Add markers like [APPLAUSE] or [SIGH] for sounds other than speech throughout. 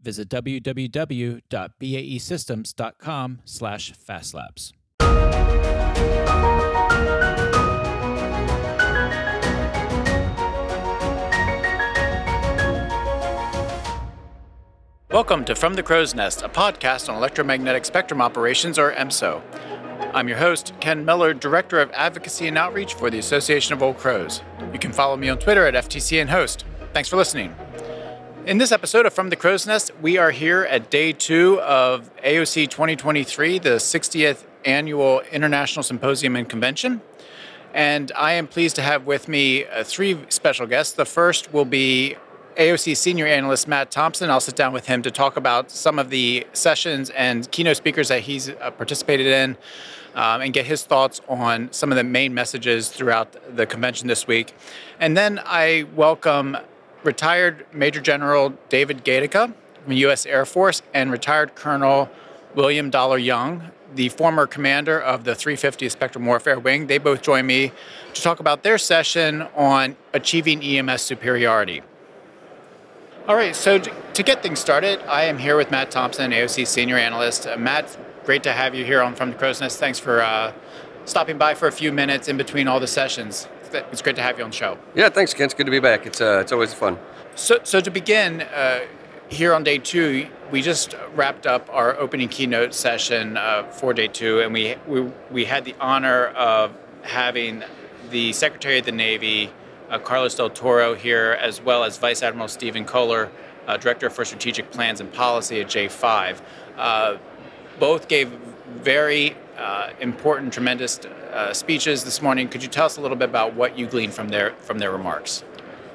Visit www.baesystems.com slash fastlabs. Welcome to From the Crow's Nest, a podcast on electromagnetic spectrum operations, or EMSO. I'm your host, Ken Miller, Director of Advocacy and Outreach for the Association of Old Crows. You can follow me on Twitter at FTCN Host. Thanks for listening. In this episode of From the Crow's Nest, we are here at day two of AOC 2023, the 60th Annual International Symposium and Convention. And I am pleased to have with me uh, three special guests. The first will be AOC senior analyst Matt Thompson. I'll sit down with him to talk about some of the sessions and keynote speakers that he's uh, participated in um, and get his thoughts on some of the main messages throughout the convention this week. And then I welcome retired Major General David Gaedecke from the U.S. Air Force and retired Colonel William Dollar Young, the former commander of the 350 Spectrum Warfare Wing. They both join me to talk about their session on achieving EMS superiority. All right, so to, get things started, I am here with Matt Thompson, AOC senior analyst. Uh, Matt, great to have you here on From the Crow's Nest. Thanks for uh, stopping by for a few minutes in between all the sessions. It's great to have you on the show. Yeah, thanks, Ken. It's good to be back. It's uh, it's always fun. So, so to begin, uh, here on day two, we just wrapped up our opening keynote session uh, for day two, and we, we we had the honor of having the Secretary of the Navy uh, Carlos del Toro here, as well as Vice Admiral Stephen Kohler, uh, Director for Strategic Plans and Policy at J5. Uh, both gave very uh, important, tremendous uh, speeches this morning. Could you tell us a little bit about what you gleaned from their from their remarks?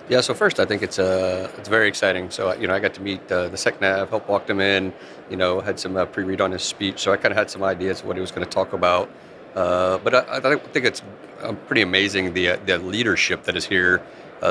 Yeah, so first, I think it's uh, it's very exciting. So you know, I got to meet uh, the SecNav, helped walk him in. You know, had some uh, pre-read on his speech, so I kind of had some ideas of what he was going to talk about. Uh, but I, I, think it's um, pretty amazing the uh, the leadership that is here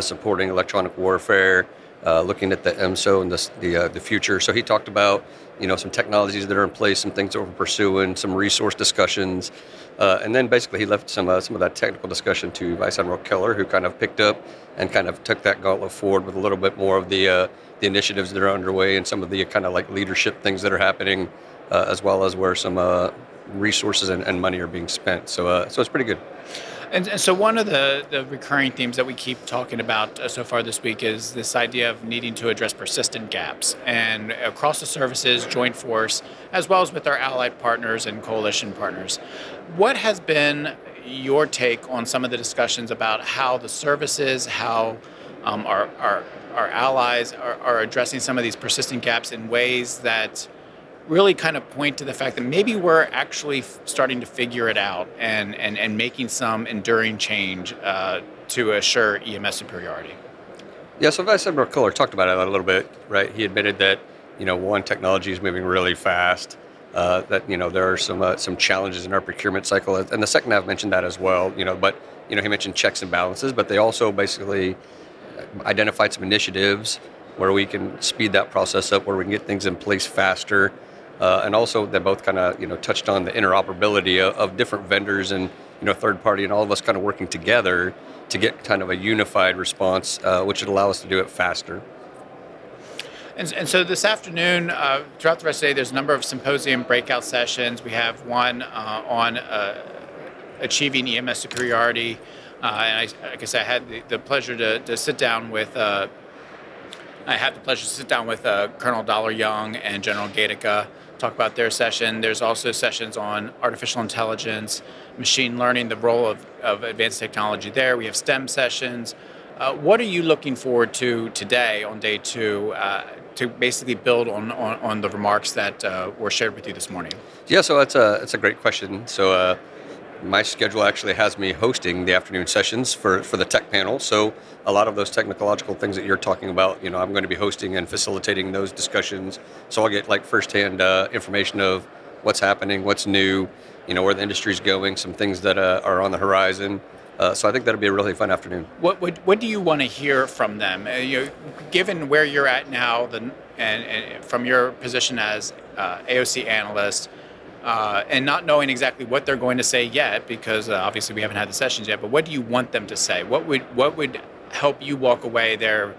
supporting electronic warfare, uh, looking at the EMSO and the the, uh, the, future. So he talked about you know some technologies that are in place, some things that we're pursuing, some resource discussions, and then basically he left some some of that technical discussion to Vice Admiral Kohler, who kind of picked up and kind of took that gauntlet forward with a little bit more of the the initiatives that are underway and some of the kind of like leadership things that are happening, as well as where some resources and, and money are being spent. So, uh, so it's pretty good. And, and, so, one of the, the recurring themes that we keep talking about uh, so far this week is this idea of needing to address persistent gaps. And across the services, joint force, as well as with our allied partners and coalition partners. What has been your take on some of the discussions about how the services, how um, our, our, our allies are, are addressing some of these persistent gaps in ways that really kind of point to the fact that maybe we're actually f- starting to figure it out and, and, and making some enduring change uh, to assure EMS superiority. Yeah, so Vice Admiral Kohler talked about it a little bit, right? He admitted that, you know, one, technology is moving really fast, uh, that, you know, there are some uh, some challenges in our procurement cycle. And the SecNav mentioned that as well, you know, but, you know, he mentioned checks and balances, but they also basically identified some initiatives where we can speed that process up, where we can get things in place faster, uh, and also, they both kind of you know touched on the interoperability of, of, different vendors and you know third party and all of us kind of working together to get kind of a unified response, uh, which would allow us to do it faster. And, and so this afternoon, uh, throughout the rest of the day, there's a number of symposium breakout sessions. We have one uh, on uh, achieving EMS superiority. Uh, and I, I said, I had the, the pleasure to, to sit down with I had the pleasure to sit down with Colonel Dollar Young and General Gaedecke talk about their session. There's also sessions on artificial intelligence, machine learning, the role of, of advanced technology there. We have STEM sessions. Uh, what are you looking forward to today on day two uh, to basically build on, on, on the remarks that uh, were shared with you this morning? Yeah, so that's a, that's a great question. So uh, my schedule actually has me hosting the afternoon sessions for, for the tech panel. So a lot of those technological things that you're talking about, you know, I'm going to be hosting and facilitating those discussions. So I'll get like firsthand uh, information of what's happening, what's new, you know, where the industry's going, some things that uh, are on the horizon. Uh, so I think that'll be a really fun afternoon. What what, what do you want to hear from them? Uh, you know, given where you're at now, the, and, and from your position as uh, AOC analyst, uh, and not knowing exactly what they're going to say yet, because uh, obviously we haven't had the sessions yet. But what do you want them to say? What would what would help you walk away there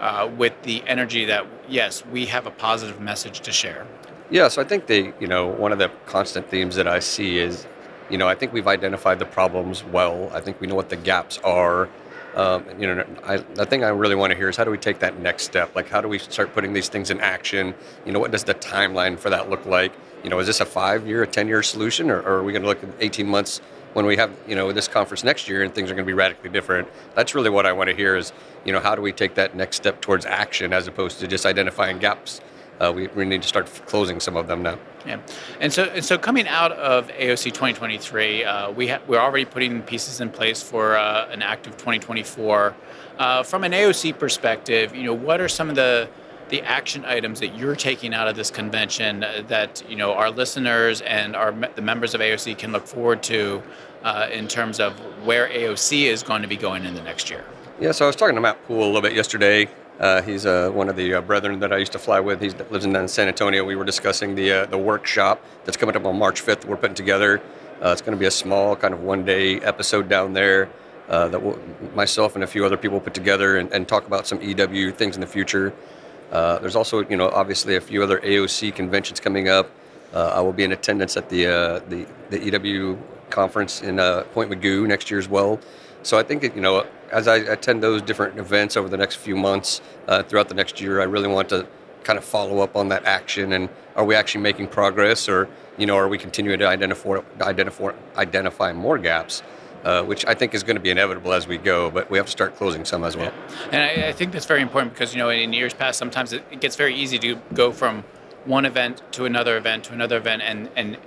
uh, with the energy that yes, we have a positive message to share? Yeah, so I think the you know, one of the constant themes that I see is, you know, I think we've identified the problems well. I think we know what the gaps are. Um, you know, I, the thing I really want to hear is how do we take that next step? Like, how do we start putting these things in action? You know, what does the timeline for that look like? You know, is this a five-year, a ten-year solution, or, or are we going to look at 18 months when we have, you know, this conference next year and things are going to be radically different? That's really what I want to hear is, you know, how do we take that next step towards action as opposed to just identifying gaps? Uh, we, we need to start closing some of them now. Yeah, and so and so coming out of AOC 2023, uh, we ha- we're already putting pieces in place for uh, an active 2024. Uh, from an AOC perspective, you know, what are some of the the action items that you're taking out of this convention that you know our listeners and our the members of AOC can look forward to uh, in terms of where AOC is going to be going in the next year? Yeah, so I was talking to Matt Poole a little bit yesterday. Uh, he's uh, one of the uh, brethren that I used to fly with. He lives in San Antonio. We were discussing the uh, the workshop that's coming up on March 5th. We're putting together. Uh, it's going to be a small kind of one day episode down there uh, that we'll, myself and a few other people put together and, and talk about some EW things in the future. Uh, there's also, you know, obviously a few other AOC conventions coming up. Uh, I will be in attendance at the uh, the, the EW conference in Point Mugu next year as well. So I think, you know, as I attend those different events over the next few months, uh, throughout the next year, I really want to kind of follow up on that action and are we actually making progress or, you know, are we continuing to identify, identify, identify more gaps? Uh, which I think is going to be inevitable as we go, but we have to start closing some as well. Yeah. And I, I, think that's very important because, you know, in years past, sometimes it, it gets very easy to go from one event to another event to another event and, and,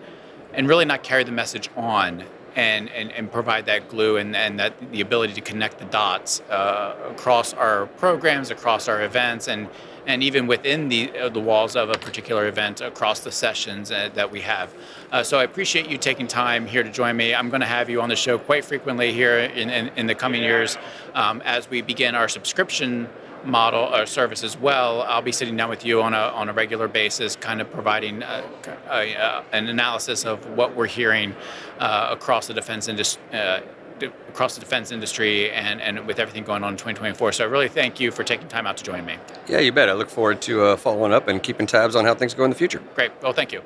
and really not carry the message on and, and, and provide that glue and, and that the ability to connect the dots uh, across our programs, across our events, and and even within the uh, the walls of a particular event across the sessions uh, that we have. Uh, so I appreciate you taking time here to join me. I'm going to have you on the show quite frequently here in, in, in the coming years um, as we begin our subscription model or service as well, I'll be sitting down with you on a, on a regular basis, kind of providing a, a, a, an analysis of what we're hearing uh, across the defense industry. Uh, across the defense industry and, and with everything going on in 2024. So I really thank you for taking time out to join me. Yeah, you bet. I look forward to uh, following up and keeping tabs on how things go in the future. Great. Well, thank you.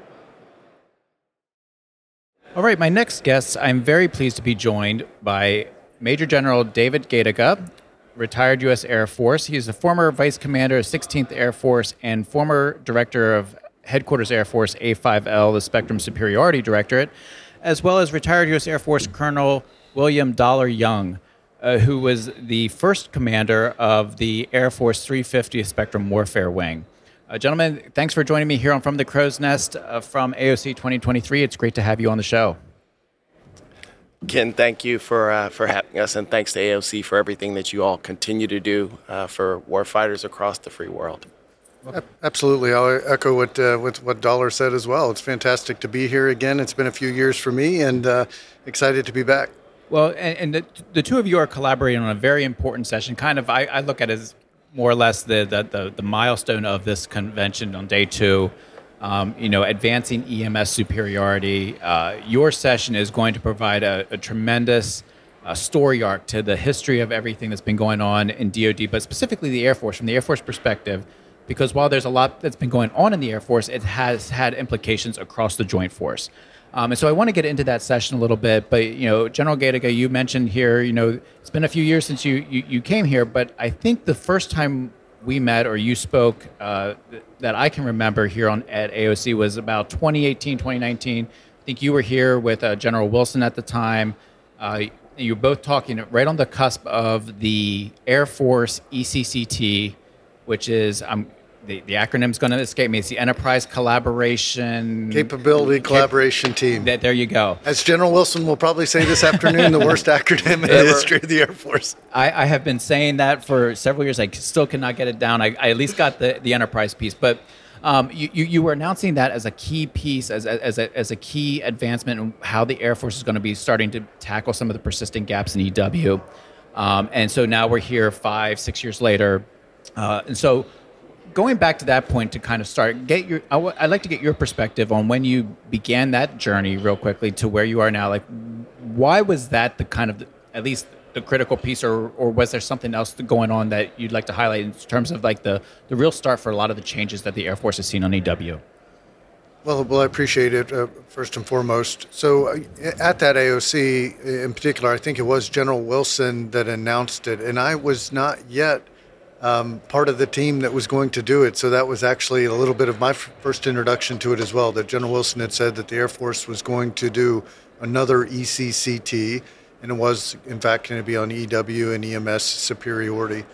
All right, my next guest, I'm very pleased to be joined by Major General David Gaedecke, retired U.S. Air Force. He is the former Vice Commander of 16th Air Force and former Director of Headquarters Air Force A5L, the Spectrum Superiority Directorate, as well as retired U.S. Air Force Colonel William Dollar Young, uh, who was the first commander of the Air Force 350th Spectrum Warfare Wing. Uh, gentlemen, thanks for joining me here on From the Crow's Nest uh, from AOC 2023. It's great to have you on the show. Ken, thank you for uh, for having us, and thanks to AOC for everything that you all continue to do uh, for warfighters across the free world. Absolutely, I'll echo what uh, what what Dollar said as well. It's fantastic to be here again. It's been a few years for me, and uh, excited to be back. Well, and, and the, the, two of you are collaborating on a very important session. Kind of, I, I look at it as more or less the, the the, the milestone of this convention on day two um, you know, advancing EMS superiority. Uh, your session is going to provide a, a tremendous uh, story arc to the history of everything that's been going on in DoD, but specifically the Air Force, from the Air Force perspective, because while there's a lot that's been going on in the Air Force, it has had implications across the Joint Force. Um, and so I want to get into that session a little bit, but you know, General Gaedecke, you mentioned here, you know, it's been a few years since you, you, you came here, but I think the first time we met or you spoke uh, that I can remember here on at AOC was about 2018, 2019. I think you were here with uh, General Wilson at the time. Uh, you were both talking right on the cusp of the Air Force ECCT, which is I'm the, the acronym's going to escape me. It's the Enterprise Collaboration Capability Collaboration Team. That, there you go. As General Wilson will probably say this afternoon, the worst [LAUGHS] acronym in the history of the Air Force. I, I, have been saying that for several years. I still cannot get it down. I, I at least got the, the Enterprise piece. But Um, you, you, you were announcing that as a key piece, as, a- as, a, as a key advancement in how the Air Force is going to be starting to tackle some of the persistent gaps in EW. Um, and so now we're here five, six years later. Uh, and so going back to that point to kind of start, get your, I w- I'd like to get your perspective on when you began that journey real quickly to where you are now. Like, why was that the kind of, at least the critical piece or, or was there something else going on that you'd like to highlight in terms of like the, the real start for a lot of the changes that the Air Force has seen on EW? Well, well, I appreciate it uh, first and foremost. So, uh, at that AOC in particular, I think it was General Wilson that announced it, and I was not yet um, part of the team that was going to do it. So that was actually a little bit of my f- first introduction to it as well. That General Wilson had said that the Air Force was going to do another ECCT, and it was in fact going to be on EW and EMS superiority.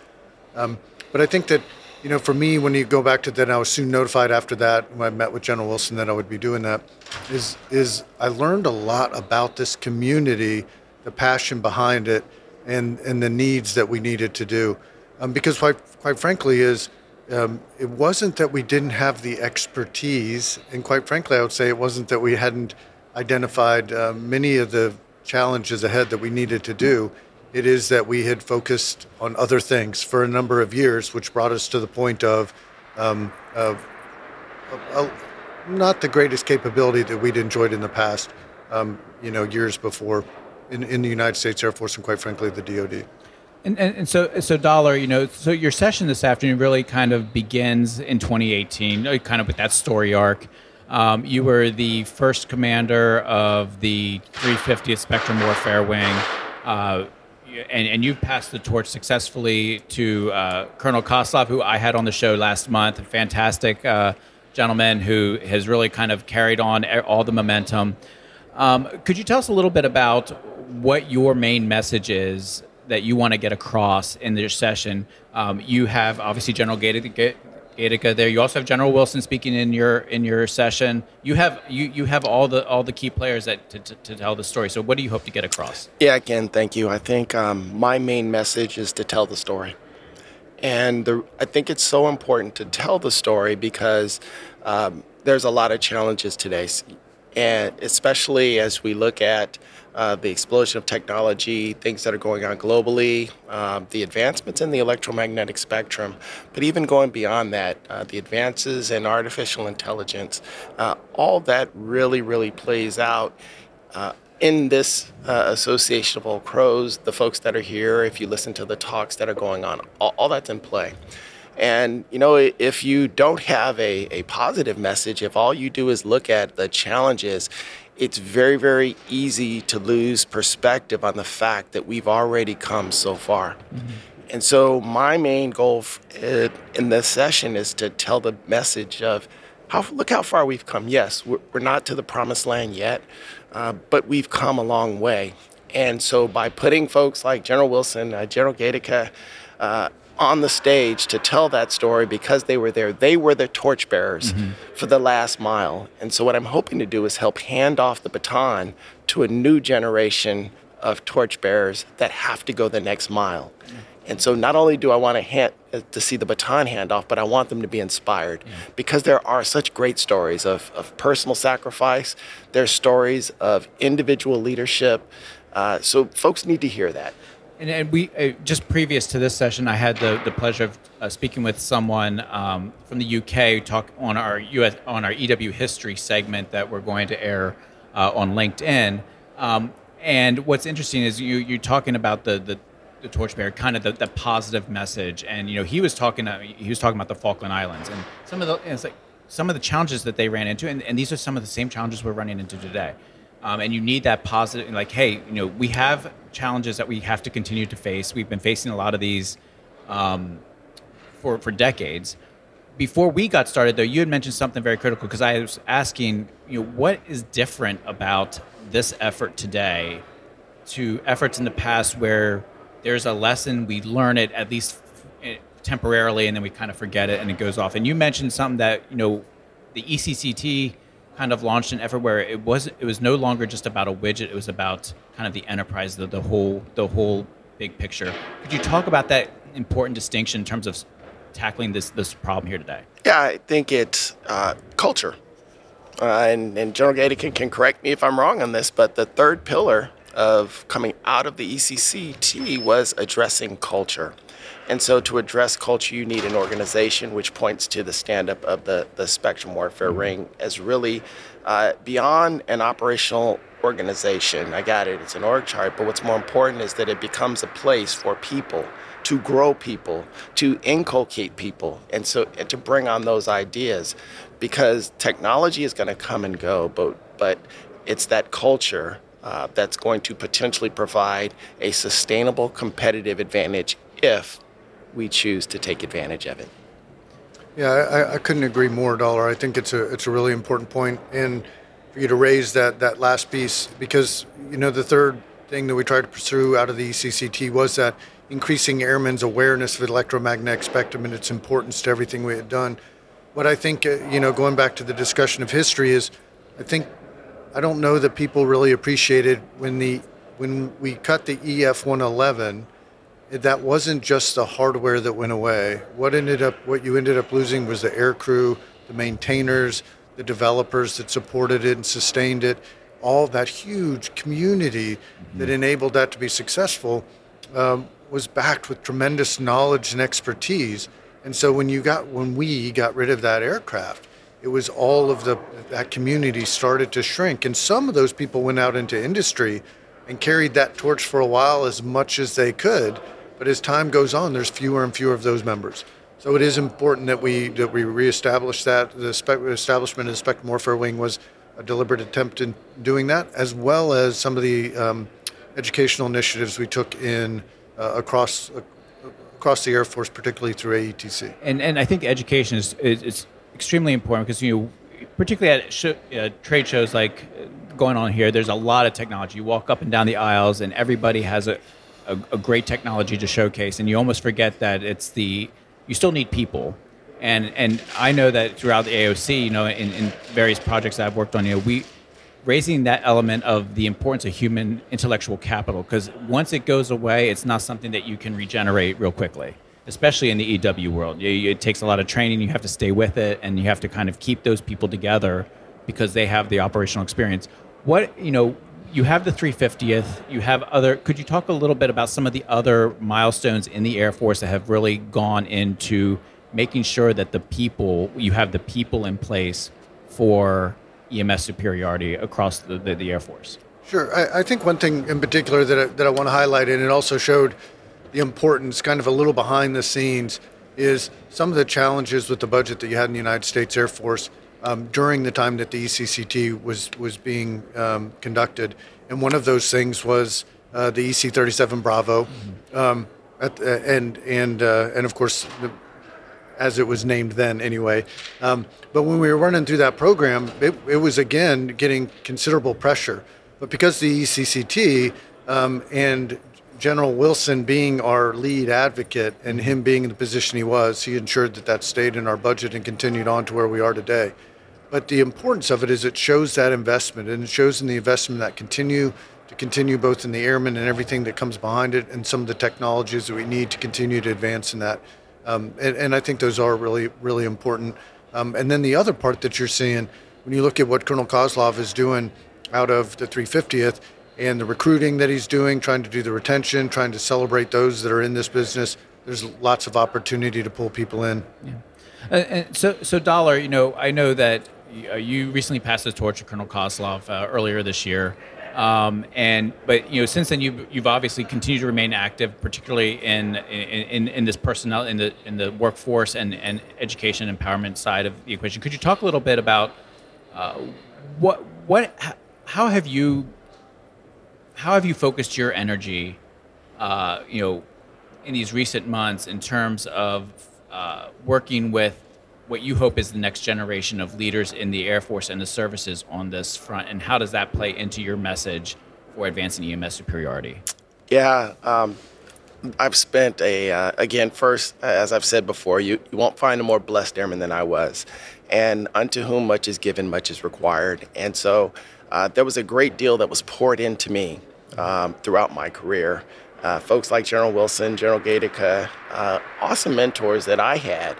Um, but I think that, you know, for me, when you go back to that, I was soon notified after that when I met with General Wilson that I would be doing that. Is is I learned a lot about this community, the passion behind it, and and the needs that we needed to do, um, because quite quite frankly, is um, it wasn't that we didn't have the expertise, and quite frankly, I would say it wasn't that we hadn't identified uh, many of the challenges ahead that we needed to do. It is that we had focused on other things for a number of years, which brought us to the point of, um, of, not the greatest capability that we'd enjoyed in the past, um, you know, years before in, in the United States Air Force and quite frankly the DoD. And, and, and so, so Dollar, you know, so your session this afternoon really kind of begins in 2018, uh, kind of with that story arc. Um, you were the first commander of the 350th Spectrum Warfare Wing, uh, and, and you've passed the torch successfully to uh, Colonel Koslov, who I had on the show last month, a fantastic uh, gentleman who has really kind of carried on all the momentum. Um, could you tell us a little bit about what your main message is that you want to get across in this session? Um, you have obviously General Gaedecke there. You also have General Wilson speaking in your in your session. You have you you have all the all the key players that to, to, to tell the story. So what do you hope to get across? Yeah, again, thank you. I think um, my main message is to tell the story. And the, I think it's so important to tell the story because um, there's a lot of challenges today. And especially as we look at uh, the explosion of technology, things that are going on globally, um, the advancements in the electromagnetic spectrum, but even going beyond that, uh, the advances in artificial intelligence, uh, all that really, really plays out uh, in this uh, association of old crows, the folks that are here, if you listen to the talks that are going on, all, all that's in play. And you know, if you don't have a, a positive message, if all you do is look at the challenges, it's very, very easy to lose perspective on the fact that we've already come so far. Mm-hmm. And so, my main goal in this session is to tell the message of how look how far we've come. Yes, we're, we're not to the promised land yet, uh, but we've come a long way. And so, by putting folks like General Wilson, uh, General Gaedecke, uh, on the stage to tell that story because they were there. They were the torchbearers mm-hmm. for the last mile. And so, what I'm hoping to do is help hand off the baton to a new generation of torchbearers that have to go the next mile. Mm-hmm. And so, not only do I want to hand, to see the baton handoff, but I want them to be inspired yeah. because there are such great stories of, of personal sacrifice. There's stories of individual leadership. Uh, so, folks need to hear that. And, and we uh, just previous to this session, I had the, the pleasure of uh, speaking with someone um, from the UK talk on our US on our EW history segment that we're going to air uh, on LinkedIn. Um, and what's interesting is you you're talking about the the, the torchbearer, kind of the, the positive message. And you know he was talking uh, he was talking about the Falkland Islands and some of the it's like some of the challenges that they ran into, and, and these are some of the same challenges we're running into today. Um, and you need that positive, like, hey, you know, we have challenges that we have to continue to face. We've been facing a lot of these um, for for decades. Before we got started, though, you had mentioned something very critical because I was asking, you know, what is different about this effort today to efforts in the past where there's a lesson we learn it at least temporarily and then we kind of forget it and it goes off. And you mentioned something that you know, the ECCT kind of launched an everywhere it was it was no longer just about a widget; it was about kind of the enterprise, the, the whole the whole big picture. Could you talk about that important distinction in terms of tackling this this problem here today? Yeah, I think it's uh, culture. Uh, and, and General Gaedecke can correct me if I'm wrong on this, but the third pillar of coming out of the ECCT was addressing culture. And so, to address culture, you need an organization, which points to the stand up of the, the Spectrum Warfare Wing as really uh, beyond an operational organization. I got it, it's an org chart, but what's more important is that it becomes a place for people to grow people, to inculcate people, and so and to bring on those ideas because technology is going to come and go, but, but it's that culture uh, that's going to potentially provide a sustainable competitive advantage if we choose to take advantage of it. Yeah, I, I couldn't agree more, Dollar. I think it's a it's a really important point, and for you to raise that that last piece because you know the third thing that we tried to pursue out of the ECCT was that increasing airmen's awareness of electromagnetic spectrum and its importance to everything we had done. What I think, uh, you know, going back to the discussion of history is, I think, I don't know that people really appreciated when the when we cut the EF 111 that wasn't just the hardware that went away. What ended up, what you ended up losing was the air crew, the maintainers, the developers that supported it and sustained it, all that huge community mm-hmm. that enabled that to be successful um, was backed with tremendous knowledge and expertise. And so when you got, when we got rid of that aircraft, it was all of the that community started to shrink, and some of those people went out into industry and carried that torch for a while as much as they could but as time goes on, there's fewer and fewer of those members. So it is important that we that we reestablish that. The spe- establishment of the Spectrum Warfare Wing was a deliberate attempt in doing that, as well as some of the um, educational initiatives we took in uh, across uh, across the Air Force, particularly through AETC. And and I think education is is, is extremely important because you know, particularly at sh- uh, trade shows like going on here, there's a lot of technology. You walk up and down the aisles, and everybody has a a, a great technology to showcase, and you almost forget that it's the you still need people and and I know that throughout the AOC, you know, in, in various projects that I've worked on, you know, we raising that element of the importance of human intellectual capital because once it goes away, it's not something that you can regenerate real quickly, especially in the EW world. It takes a lot of training. You have to stay with it, and you have to kind of keep those people together because they have the operational experience. What you know, you have the 350th. You have other. Could you talk a little bit about some of the other milestones in the Air Force that have really gone into making sure that the people you have the people in place for EMS superiority across the, the, the Air Force? Sure. I, I, think one thing in particular that I, that I want to highlight, and it also showed the importance, kind of a little behind the scenes, is some of the challenges with the budget that you had in the United States Air Force um, during the time that the ECCT was was being um, conducted, and one of those things was uh, the EC-37 Bravo, mm-hmm. um, at, uh, and and uh, and of course, the, as it was named then anyway. Um, but when we were running through that program, it, it was again getting considerable pressure. But because the ECCT um, and General Wilson being our lead advocate and him being in the position he was, he ensured that that stayed in our budget and continued on to where we are today. But the importance of it is it shows that investment, and it shows in the investment that continue to continue both in the airmen and everything that comes behind it, and some of the technologies that we need to continue to advance in that. Um, and, and, I think those are really, really important. Um, and then the other part that you're seeing, when you look at what Colonel Kozlov is doing out of the 350th, and the recruiting that he's doing, trying to do the retention, trying to celebrate those that are in this business. There's lots of opportunity to pull people in. Yeah. Uh, and so, so Dollar, you know, I know that uh, you recently passed the torch to Colonel Kozlov uh, earlier this year. Um, and but you know since then you've, you've obviously continued to remain active, particularly in in, in this personnel in the in the workforce and, and education empowerment side of the equation. Could you talk a little bit about uh, what what how have you how have you focused your energy, uh, you know, in these recent months in terms of uh, working with what you hope is the next generation of leaders in the Air Force and the services on this front, and how does that play into your message for advancing EMS superiority? Yeah, um, I've spent a uh, again first, as I've said before, you, you won't find a more blessed airman than I was, and unto whom much is given, much is required, and so uh, there was a great deal that was poured into me um, throughout my career uh, folks like General Wilson, General Gaedecke, uh, awesome mentors that I had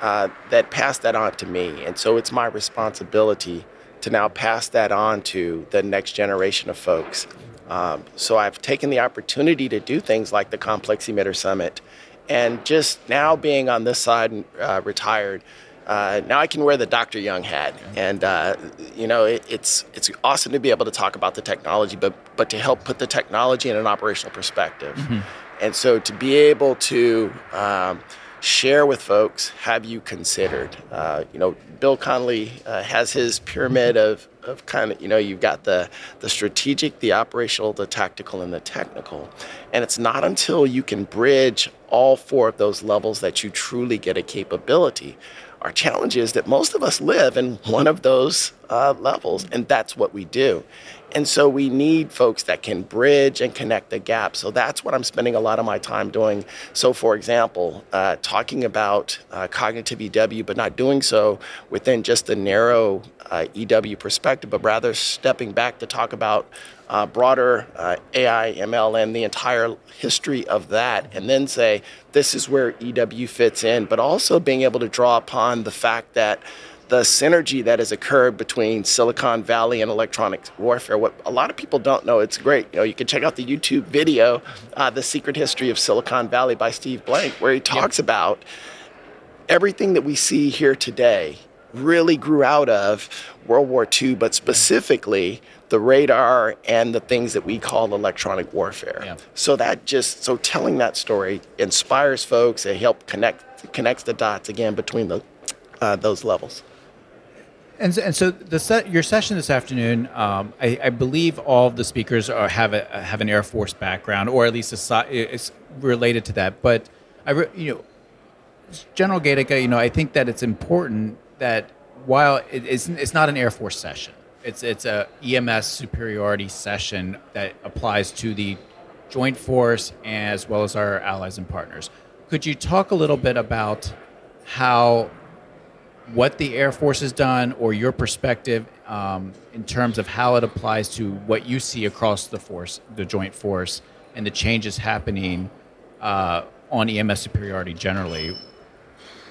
uh, that passed that on to me. And so it's my responsibility to now pass that on to the next generation of folks. Um, so I've taken the opportunity to do things like the Complex Emitter Summit. And just now being on this side, uh, retired, uh, now I can wear the Dr. Young hat, and uh, you know it, it's it's awesome to be able to talk about the technology, but but to help put the technology in an operational perspective, mm-hmm. and so to be able to um, share with folks, have you considered? Uh, you know, Bill Conley uh, has his pyramid of, of kind of, you know, you've got the, the strategic, the operational, the tactical, and the technical. And it's not until you can bridge all four of those levels that you truly get a capability. Our challenge is that most of us live in one of those uh, levels, and that's what we do. And so we need folks that can bridge and connect the gap. So that's what I'm spending a lot of my time doing. So, for example, uh, talking about uh, cognitive EW, but not doing so within just the narrow uh, EW perspective, but rather stepping back to talk about uh, broader uh, AI, ML, and the entire history of that, and then say this is where EW fits in, but also being able to draw upon the fact that the synergy that has occurred between Silicon Valley and electronic warfare. What a lot of people don't know, it's great. You know, you can check out the YouTube video, uh, "The Secret History of Silicon Valley" by Steve Blank, where he talks yep. about everything that we see here today really grew out of World War II, but specifically the radar and the things that we call electronic warfare. Yeah. So that just so telling that story inspires folks. It helps connect connects the dots again between the uh, those levels. And, and so the your session this afternoon, um, I, I, believe all the speakers are, have a, have an Air Force background, or at least it's related to that. But I, you know, General Gaedecke, you know, I think that it's important that while it, it's it's not an Air Force session, it's it's a EMS superiority session that applies to the Joint Force as well as our allies and partners. Could you talk a little bit about how what the Air Force has done or your perspective um, in terms of how it applies to what you see across the force, the joint force, and the changes happening uh, on EMS superiority generally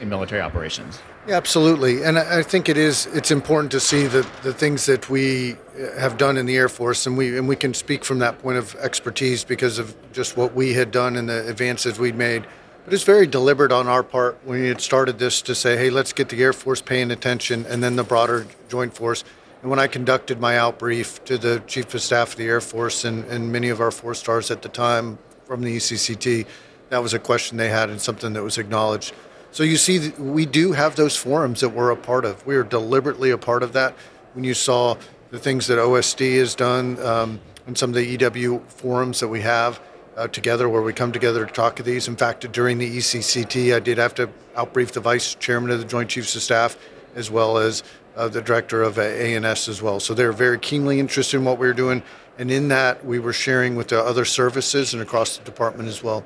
in military operations. Yeah, absolutely, and I think it is. It's important to see the the things that we have done in the Air Force, and we and we can speak from that point of expertise because of just what we had done and the advances we'd made but it's very deliberate on our part when we had started this to say, hey, let's get the Air Force paying attention and then the broader Joint Force. And when I conducted my outbrief to the Chief of Staff of the Air Force and, and many of our four stars at the time from the ECCT, that was a question they had and something that was acknowledged. So you see, we do have those forums that we're a part of. We are deliberately a part of that. When you saw the things that OSD has done um, and some of the EW forums that we have, uh, together where we come together to talk to these. In fact, during the ECCT, I did have to outbrief the vice chairman of the Joint Chiefs of Staff as well as uh, the director of uh, ANS as well. So they're very keenly interested in what we're doing. And in that, we were sharing with the other services and across the department as well.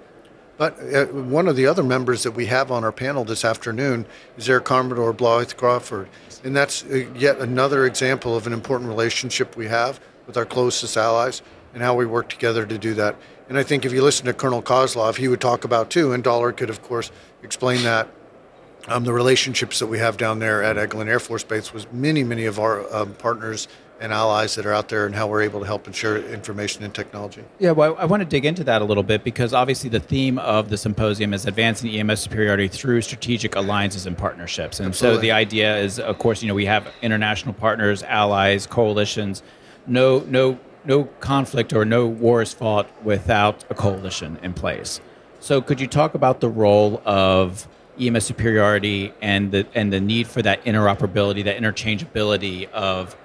But uh, one of the other members that we have on our panel this afternoon is Air Commodore Blythe Crawford. And that's uh, yet another example of an important relationship we have with our closest allies and how we work together to do that. And I think if you listen to Colonel Kozlov, he would talk about too, and Dollar could, of course, explain that. Um, the relationships that we have down there at Eglin Air Force Base was many, many of our um, partners and allies that are out there and how we're able to help and share information and technology. Yeah, well, I want to dig into that a little bit because obviously the theme of the symposium is advancing EMS superiority through strategic alliances and partnerships. And Absolutely. so the idea is, of course, you know, we have international partners, allies, coalitions. No, no no conflict or no war is fought without a coalition in place. So, could you talk about the role of EMS superiority and the and the need for that interoperability, that interchangeability of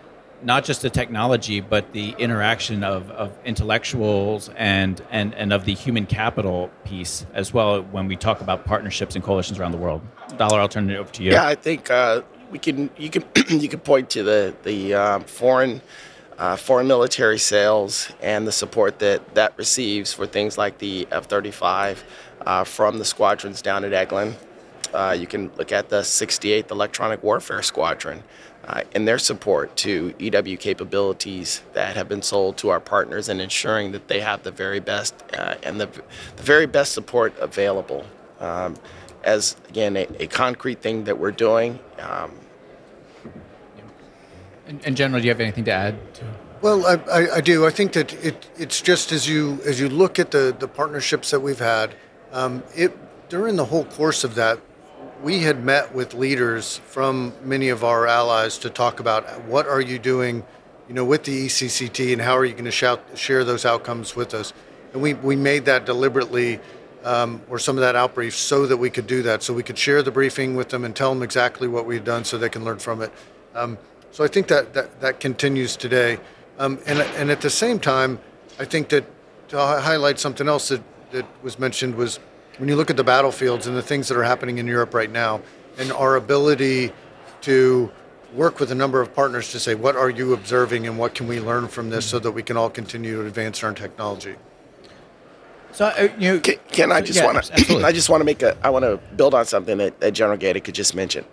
not just the technology, but the interaction of, of intellectuals and, and, and of the human capital piece as well when we talk about partnerships and coalitions around the world. Dollar, I'll turn it over to you. Yeah, I think uh, we can you can [CLEARS THROAT] you can point to the the um, foreign uh, foreign military sales and the support that that receives for things like the F-35 uh, from the squadrons down at Eglin. Uh, you can look at the 68th Electronic Warfare Squadron uh, and their support to EW capabilities that have been sold to our partners and ensuring that they have the very best uh, and the, the very best support available. Um, as again, a, a, concrete thing that we're doing. Um, in, general, do you have anything to add? To? Well, I, I, I, do. I think that it, it's just as you as you look at the, the partnerships that we've had, um, it during the whole course of that, we had met with leaders from many of our allies to talk about what are you doing, you know, with the ECCT and how are you going to shout, share those outcomes with us. And we, we made that deliberately, um, or some of that outbrief, so that we could do that, so we could share the briefing with them and tell them exactly what we've done, so they can learn from it. Um, so I think that that, that continues today, um, and and at the same time, I think that to highlight something else that that was mentioned was when you look at the battlefields and the things that are happening in Europe right now, and our ability to work with a number of partners to say, what are you observing and what can we learn from this so that we can all continue to advance our technology? So uh, you know, can, can I just yeah, want [CLEARS THROAT] to? I just want to make a. I want to build on something that, that General Gaeta could just mention.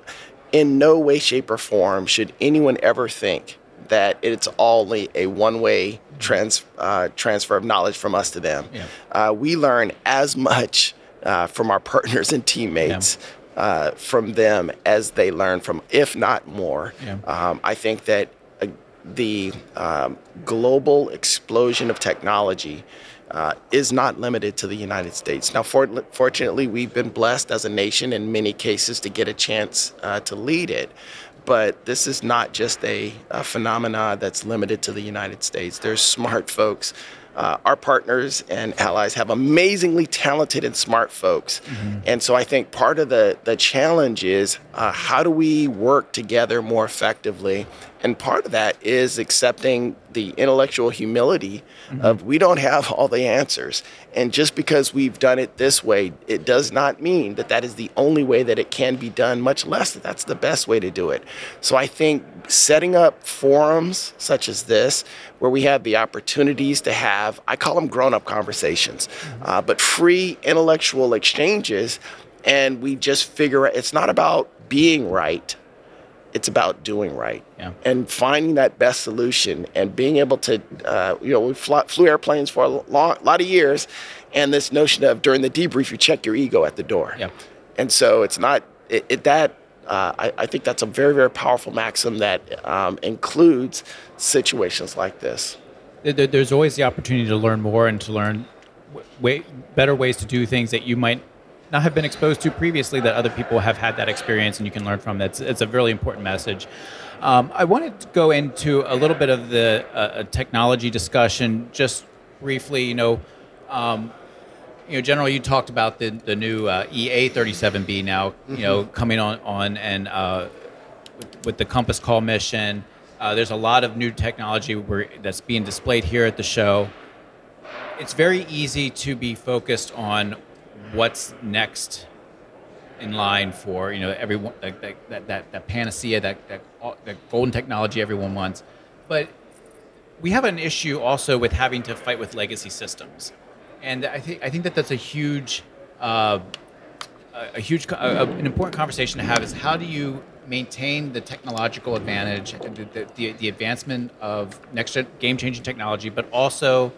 In no way, shape, or form should anyone ever think that it's only a one-way trans, uh, transfer of knowledge from us to them. Yeah. Uh, we learn as much uh, from our [LAUGHS] partners and teammates. Yeah. Uh, from them as they learn from, if not more. Yeah. Um, I think that uh, the um, global explosion of technology uh, is not limited to the United States. Now, for, fortunately, we've been blessed as a nation in many cases to get a chance uh, to lead it. But this is not just a, a phenomena that's limited to the United States. There's smart folks uh, our partners and allies have amazingly talented and smart folks. Mm-hmm. And so I think part of the, the challenge is uh, how do we work together more effectively? And part of that is accepting the intellectual humility mm-hmm. of we don't have all the answers. And just because we've done it this way, it does not mean that that is the only way that it can be done, much less that that's the best way to do it. So I think setting up forums such as this, where we have the opportunities to have, I call them grown up conversations, mm-hmm. uh, but free intellectual exchanges. And we just figure it's not about being right, it's about doing right yeah. and finding that best solution and being able to, uh, you know, we fly, flew airplanes for a long, lot of years. And this notion of during the debrief, you check your ego at the door. Yeah. And so it's not, it, it that uh, I, I, think that's a very, very powerful maxim that um, includes situations like this. There's always the opportunity to learn more and to learn way, better ways to do things that you might not have been exposed to previously that other people have had that experience and you can learn from. That's it's a really important message. Um, I wanted to go into a little bit of the uh, technology discussion, just briefly. You know, um, you know, General, you talked about the the new uh, EA37B now, you mm-hmm. know, coming on on and uh, with, with, the Compass Call mission. Uh, there's a lot of new technology where, that's being displayed here at the show. It's very easy to be focused on what's next in line for you know everyone that that, that, panacea that, that that golden technology everyone wants, but we have an issue also with having to fight with legacy systems. And I think I think that that's a huge, uh, a huge, a, an important conversation to have is how do you maintain the technological advantage, the, the, the advancement of next game changing technology, but also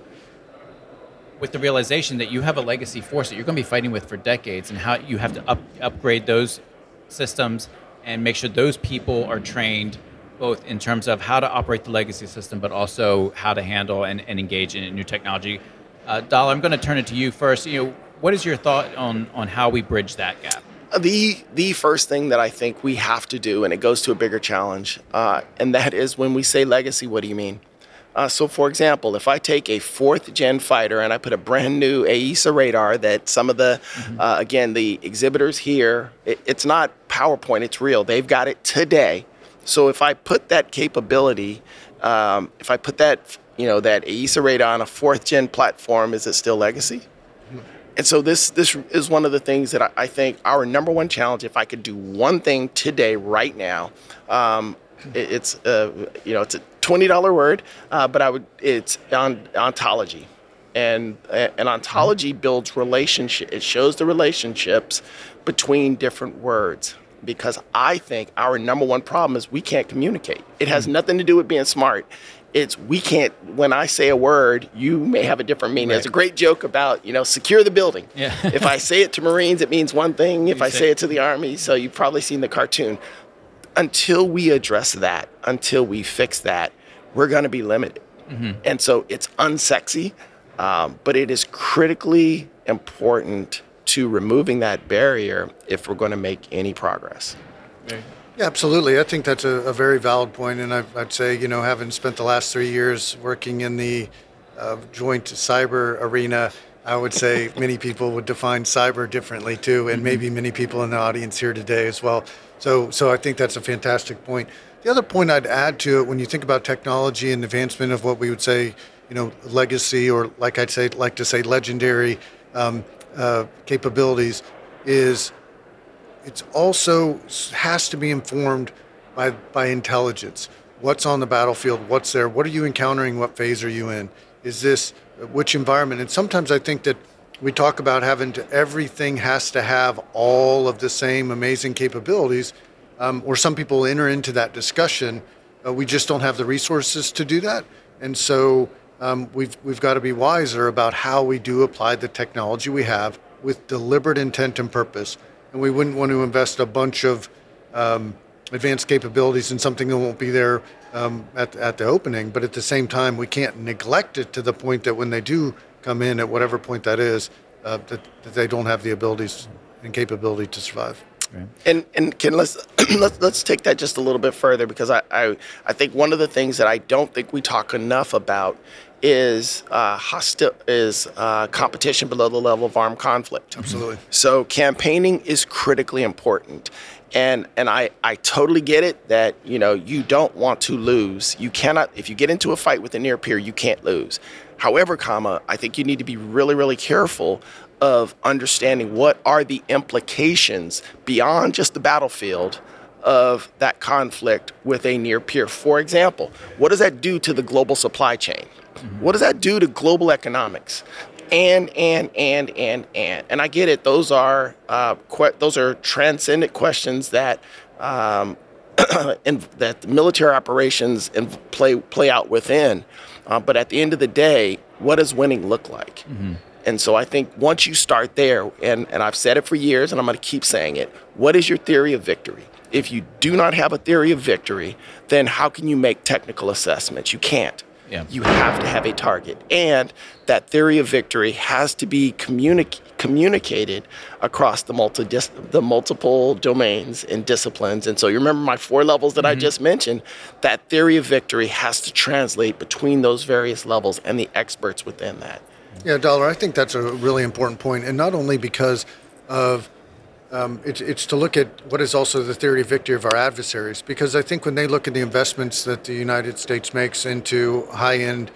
with the realization that you have a legacy force that you're going to be fighting with for decades, and how you have to up, upgrade those systems and make sure those people are trained both in terms of how to operate the legacy system, but also how to handle and, and engage in new technology uh, Dollar, I'm going to turn it to you first. You know, what is your thought on on how we bridge that gap? The the first thing that I think we have to do, and it goes to a bigger challenge, uh, and that is when we say legacy, what do you mean? Uh, so, for example, if I take a fourth gen fighter and I put a brand new AESA radar that some of the, mm-hmm. uh, again, the exhibitors here, it, it's not PowerPoint, it's real. They've got it today. So, if I put that capability, um, if I put that you know, that AESA radar on a fourth gen platform, is it still legacy? And so this this is one of the things that I, I, think our number one challenge. If I could do one thing today, right now, um, it, it's uh, you know it's a twenty dollar word, uh, but I would it's on ontology, and an ontology builds relationship. It shows the relationships between different words. because I think our number one problem is we can't communicate. It has nothing to do with being smart. It's we can't. When I say a word, you may have a different meaning. There's a great joke about you know secure the building. Yeah. if I say it to Marines, it means one thing. [LAUGHS] If You I say it to the Army, so you've probably seen the cartoon. Until we address that, until we fix that, we're going to be limited. And so it's unsexy, um, but it is critically important to removing that barrier if we're going to make any progress. Yeah, absolutely. I think that's a, a very valid point. point, and I, I'd say you know, having spent the last three years working in the uh, joint cyber arena, I would say [LAUGHS] many people would define cyber differently too, and maybe many people in the audience here today as well. So, so I think that's a fantastic point. The other point I'd add to it, when you think about technology and advancement of what we would say, you know, legacy or like I'd say, like to say, legendary um, uh, capabilities, is it's also has to be informed by by intelligence. What's on the battlefield? What's there? What are you encountering? What phase are you in? Is this which environment? And sometimes I think that we talk about having to everything has to have all of the same amazing capabilities, um, or some people enter into that discussion. Uh, we just don't have the resources to do that, and so um, we've we've got to be wiser about how we do apply the technology we have with deliberate intent and purpose. And we wouldn't want to invest a bunch of um, advanced capabilities in something that won't be there um, at, at the opening. But at the same time, we can't neglect it to the point that when they do come in at whatever point that is, uh, that, that they don't have the abilities and capability to survive. And and can let's [CLEARS THROAT] let's let's take that just a little bit further because I, I I think one of the things that I don't think we talk enough about is uh, hostil is uh, competition below the level of armed conflict. Absolutely. So campaigning is critically important. And and I, I totally get it that you know you don't want to lose. You cannot if you get into a fight with a near peer, you can't lose. However, comma, I think you need to be really, really careful of understanding what are the implications beyond just the battlefield of that conflict with a near peer. For example, what does that do to the global supply chain? What does that do to global economics? And and and and and and I get it. Those are uh, que- those are transcendent questions that um, [CLEARS THROAT] and that the military operations and play play out within. Uh, but at the end of the day, what does winning look like? And so I think once you start there, and, and I've said it for years, and I'm going to keep saying it, what is your theory of victory? If you do not have a theory of victory, then how can you make technical assessments? You can't. Yeah. You have to have a target. And that theory of victory has to be communic- communicated across the, multi- the multiple domains and disciplines. And so you remember my four levels that I just mentioned? That theory of victory has to translate between those various levels and the experts within that. Yeah, Dollar, I think that's a really important point, and not only because of um, it's, it's to look at what is also the theory of victory of our adversaries, because I think when they look at the investments that the United States makes into high-end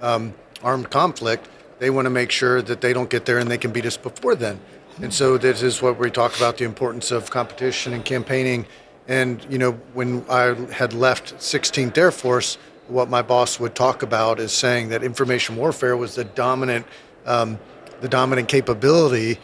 um, armed conflict, they want to make sure that they don't get there and they can beat us before then. And so this is what we talk about the importance of competition and campaigning. And you know, when I had left 16th Air Force, what my boss would talk about is saying that information warfare was the dominant, um, the dominant capability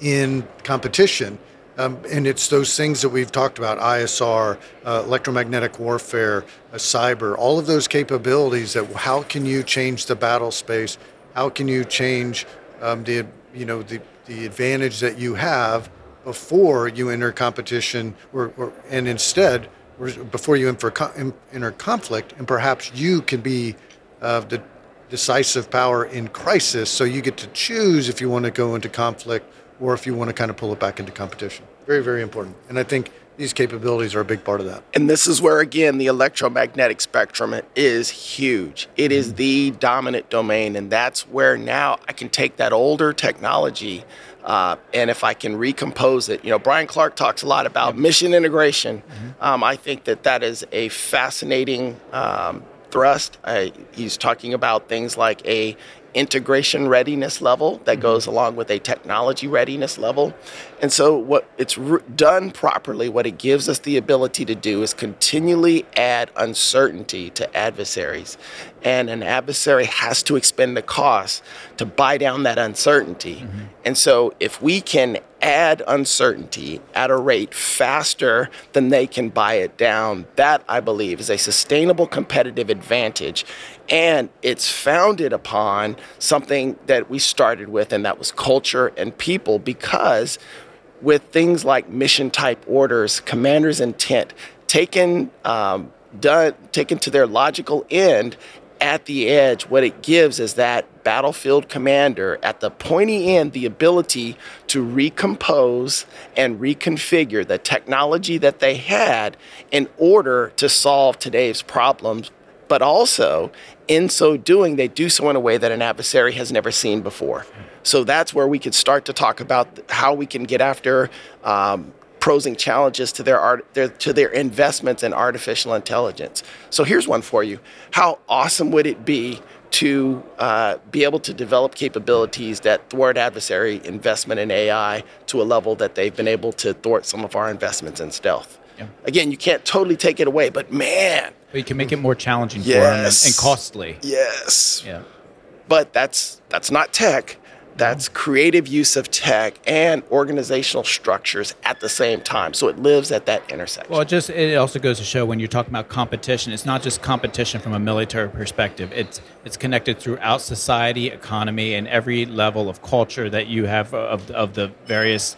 in competition. Um, and it's those things that we've talked about ISR, uh, electromagnetic warfare, uh, cyber, all of those capabilities that how can you change the battle space? How can you change um, the, you know, the, the advantage that you have before you enter competition or, or, and instead, or before you enter, enter conflict, and perhaps you can be uh, the decisive power in crisis. So you get to choose if you want to go into conflict or if you want to kind of pull it back into competition. Very, very important. And I think these capabilities are a big part of that. And this is where, again, the electromagnetic spectrum is huge. It is the dominant domain. And that's where now I can take that older technology uh, and if I can recompose it, you know, Bryan Clark talks a lot about mission integration. Um, I think that that is a fascinating um, thrust. Uh, he's talking about things like a integration readiness level that goes along with a technology readiness level. And so, what it's re- done properly, what it gives us the ability to do is continually add uncertainty to adversaries. And an adversary has to expend the cost to buy down that uncertainty. Mm-hmm. And so, if we can add uncertainty at a rate faster than they can buy it down, that I believe is a sustainable competitive advantage. And it's founded upon something that we started with, and that was culture and people, because with things like mission type orders, commander's intent, taken, um, done, taken to their logical end, at the edge, what it gives is that battlefield commander at the pointy end the ability to recompose and reconfigure the technology that they had in order to solve today's problems. But also, in so doing, they do so in a way that an adversary has never seen before. So that's where we could start to talk about how we can get after um, posing challenges to their, art, their to their investments in artificial intelligence. So here's one for you: How awesome would it be to uh, be able to develop capabilities that thwart adversary investment in AI to a level that they've been able to thwart some of our investments in stealth? Yeah. Again, you can't totally take it away, but man, But you can make it more challenging for them and, and costly. yes. Yeah. But that's that's not tech. That's creative use of tech and organizational structures at the same time. So it lives at that intersection. Well, it just it also goes to show when you're talking about competition, it's not just competition from a military perspective. It's it's connected throughout society, economy, and every level of culture that you have of of the various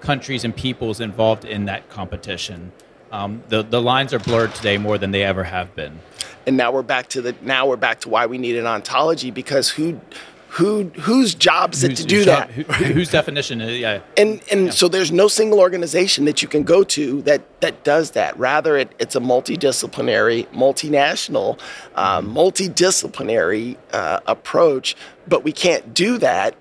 countries and peoples involved in that competition. Um, the the lines are blurred today more than they ever have been. and now we're back to the now we're back to why we need an ontology because who who whose job is it to do whose that? job- who- whose definition? Is, yeah. and and so there's no single organization that you can go to that that does that. Rather, it, it's a multidisciplinary, multinational, uh, multidisciplinary uh, approach. But we can't do that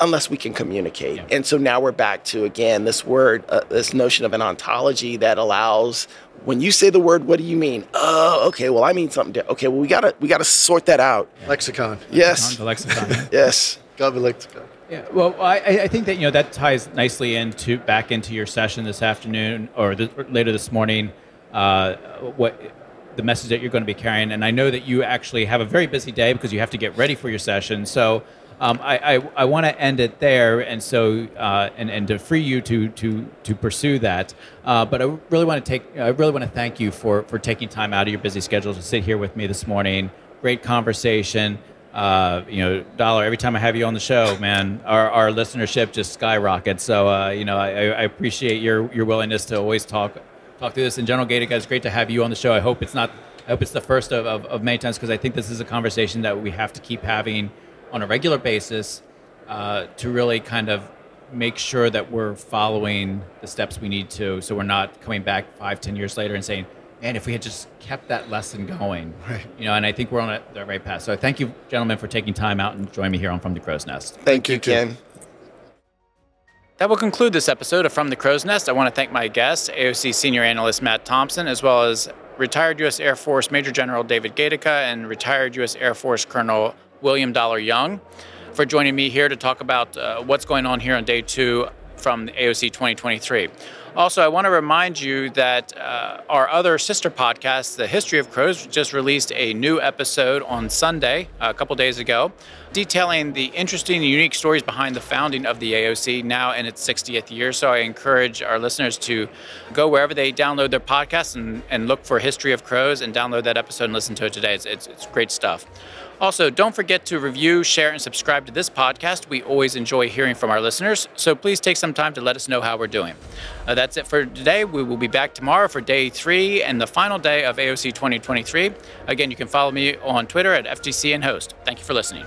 unless we can communicate. Yeah. And so now we're back to again this word, uh, this notion of an ontology that allows. When you say the word, what do you mean? Oh, okay. Well, I mean something. Different. Okay. Well, we gotta we gotta sort that out. Lexicon. Yes. The lexicon. [LAUGHS] Yes. Gotta be lexicon. Yeah, well, I, I think that you know that ties nicely into back into your session this afternoon or, th- or later this morning. Uh, what the message that you're going to be carrying, and I know that you actually have a very busy day because you have to get ready for your session. So um, I, I, I want to end it there, and so uh, and and to free you to to to pursue that. Uh, but I really want to take I really want to thank you for for taking time out of your busy schedule to sit here with me this morning. Great conversation uh, you know, Dollar, every time I have you on the show, man, our, our listenership just skyrockets. So, uh, you know, I, I appreciate your, your willingness to always talk talk through this. And General Gaedecke, guys, great to have you on the show. I hope it's not, I hope it's the first of, of, of many times because I think this is a conversation that we have to keep having on a regular basis uh, to really kind of make sure that we're following the steps we need to so we're not coming back five, ten years later and saying, man, if we had just kept that lesson going, [LAUGHS] Right. you know, and I think we're on a, the right path. So thank you, gentlemen, for taking time out and joining me here on From the Crows' Nest. Thank you, Ken. That will conclude this episode of From the Crows' Nest. I want to thank my guests, AOC Senior Analyst Matt Thompson, as well as retired U.S. Air Force Major General David Gaedecke and retired U.S. Air Force Colonel William Dollar Young for joining me here to talk about uh, what's going on here on day two from the AOC 2023. Also, I want to remind you that uh, our other sister podcast, The History of Crows, just released a new episode on Sunday, a couple days ago, detailing the interesting and unique stories behind the founding of the AOC now in its 60th year. So I encourage our listeners to go wherever they download their podcasts and, and look for History of Crows and download that episode and listen to it today. It's, it's, it's great stuff. Also, don't forget to review, share, and subscribe to this podcast. We always enjoy hearing from our listeners, so please take some time to let us know how we're doing. Uh, that's it for today. We will be back tomorrow for day three and the final day of AOC 2023. Again, you can follow me on Twitter at FTC and host. Thank you for listening.